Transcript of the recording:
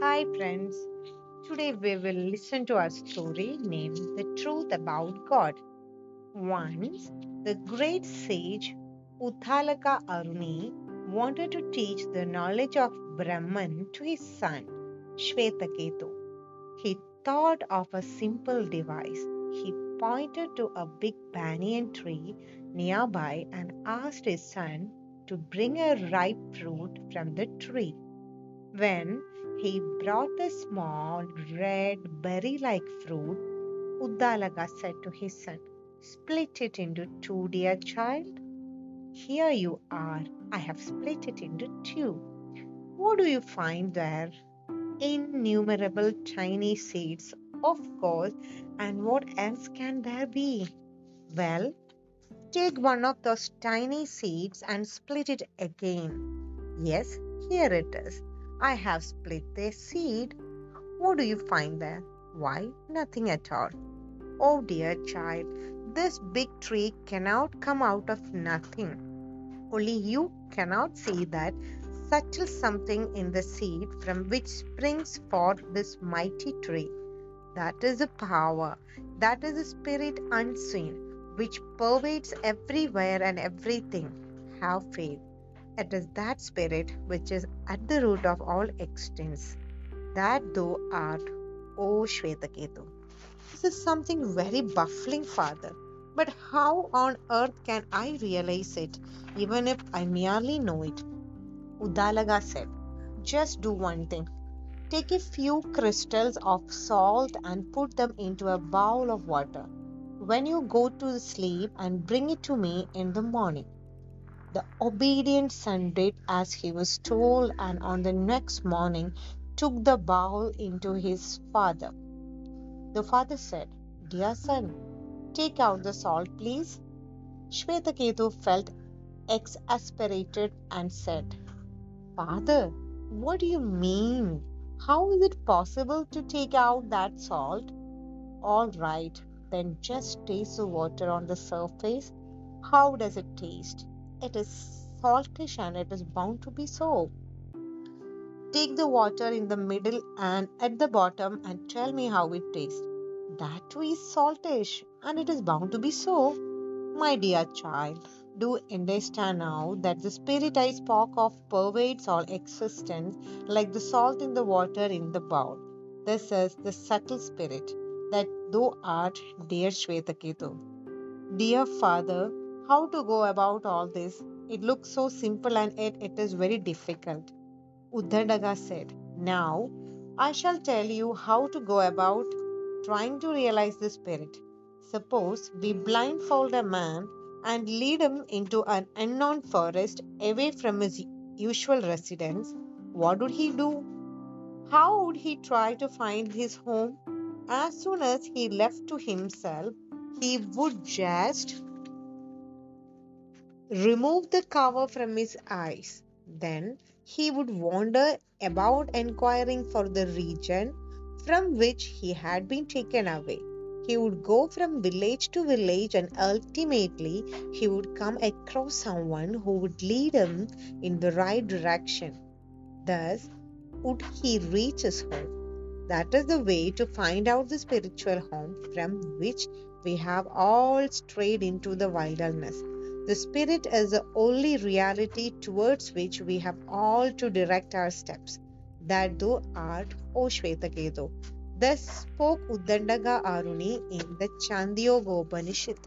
Hi, friends. Today we will listen to a story named The Truth About God. Once, the great sage Uddalaka Aruni wanted to teach the knowledge of Brahman to his son, Shvetaketu. He thought of a simple device. He pointed to a big banyan tree nearby and asked his son to bring a ripe fruit from the tree. When he brought the small red berry like fruit, Uddalaka said to his son, Split it into two, dear child. Here you are. I have split it into two. What do you find there? Innumerable tiny seeds, of course. And what else can there be? Well, take one of those tiny seeds and split it again. Yes, here it is. I have split the seed. What do you find there? Why, nothing at all. Oh dear child, this big tree cannot come out of nothing. Only you cannot see that subtle something in the seed from which springs forth this mighty tree. That is a power, that is a spirit unseen, which pervades everywhere and everything. Have faith. It is that spirit which is at the root of all existence. That thou art, O Shvetaketu. This is something very baffling, Father. But how on earth can I realize it, even if I merely know it? Uddalaka said, Just do one thing. Take a few crystals of salt and put them into a bowl of water. When you go to sleep and bring it to me in the morning. The obedient son did as he was told, and on the next morning took the bowl into his father. The father said, Dear son, take out the salt, please. Shvetaketu felt exasperated and said, Father, what do you mean? How is it possible to take out that salt? All right, then just taste the water on the surface. How does it taste? It is saltish and it is bound to be so. Take the water in the middle and at the bottom and tell me how it tastes. That too is saltish and it is bound to be so. My dear child, do understand now that the spirit I spoke of pervades all existence like the salt in the water in the bowl. This is the subtle spirit that thou art, dear Shvetaketu. Dear Father, how to go about all this? It looks so simple and yet it is very difficult. Uddalaka said, Now I shall tell you how to go about trying to realize the spirit. Suppose we blindfold a man and lead him into an unknown forest away from his usual residence. What would he do? How would he try to find his home? As soon as he left to himself, he would just remove the cover from his eyes. Then he would wander about inquiring for the region from which he had been taken away. He would go from village to village and ultimately he would come across someone who would lead him in the right direction. Thus would he reach his home. That is the way to find out the spiritual home from which we have all strayed into the wilderness. The Spirit is the only reality towards which we have all to direct our steps. That thou art, O Shvetaketu. Thus spoke Uddalaka Aruni in the Chandogyopanishad.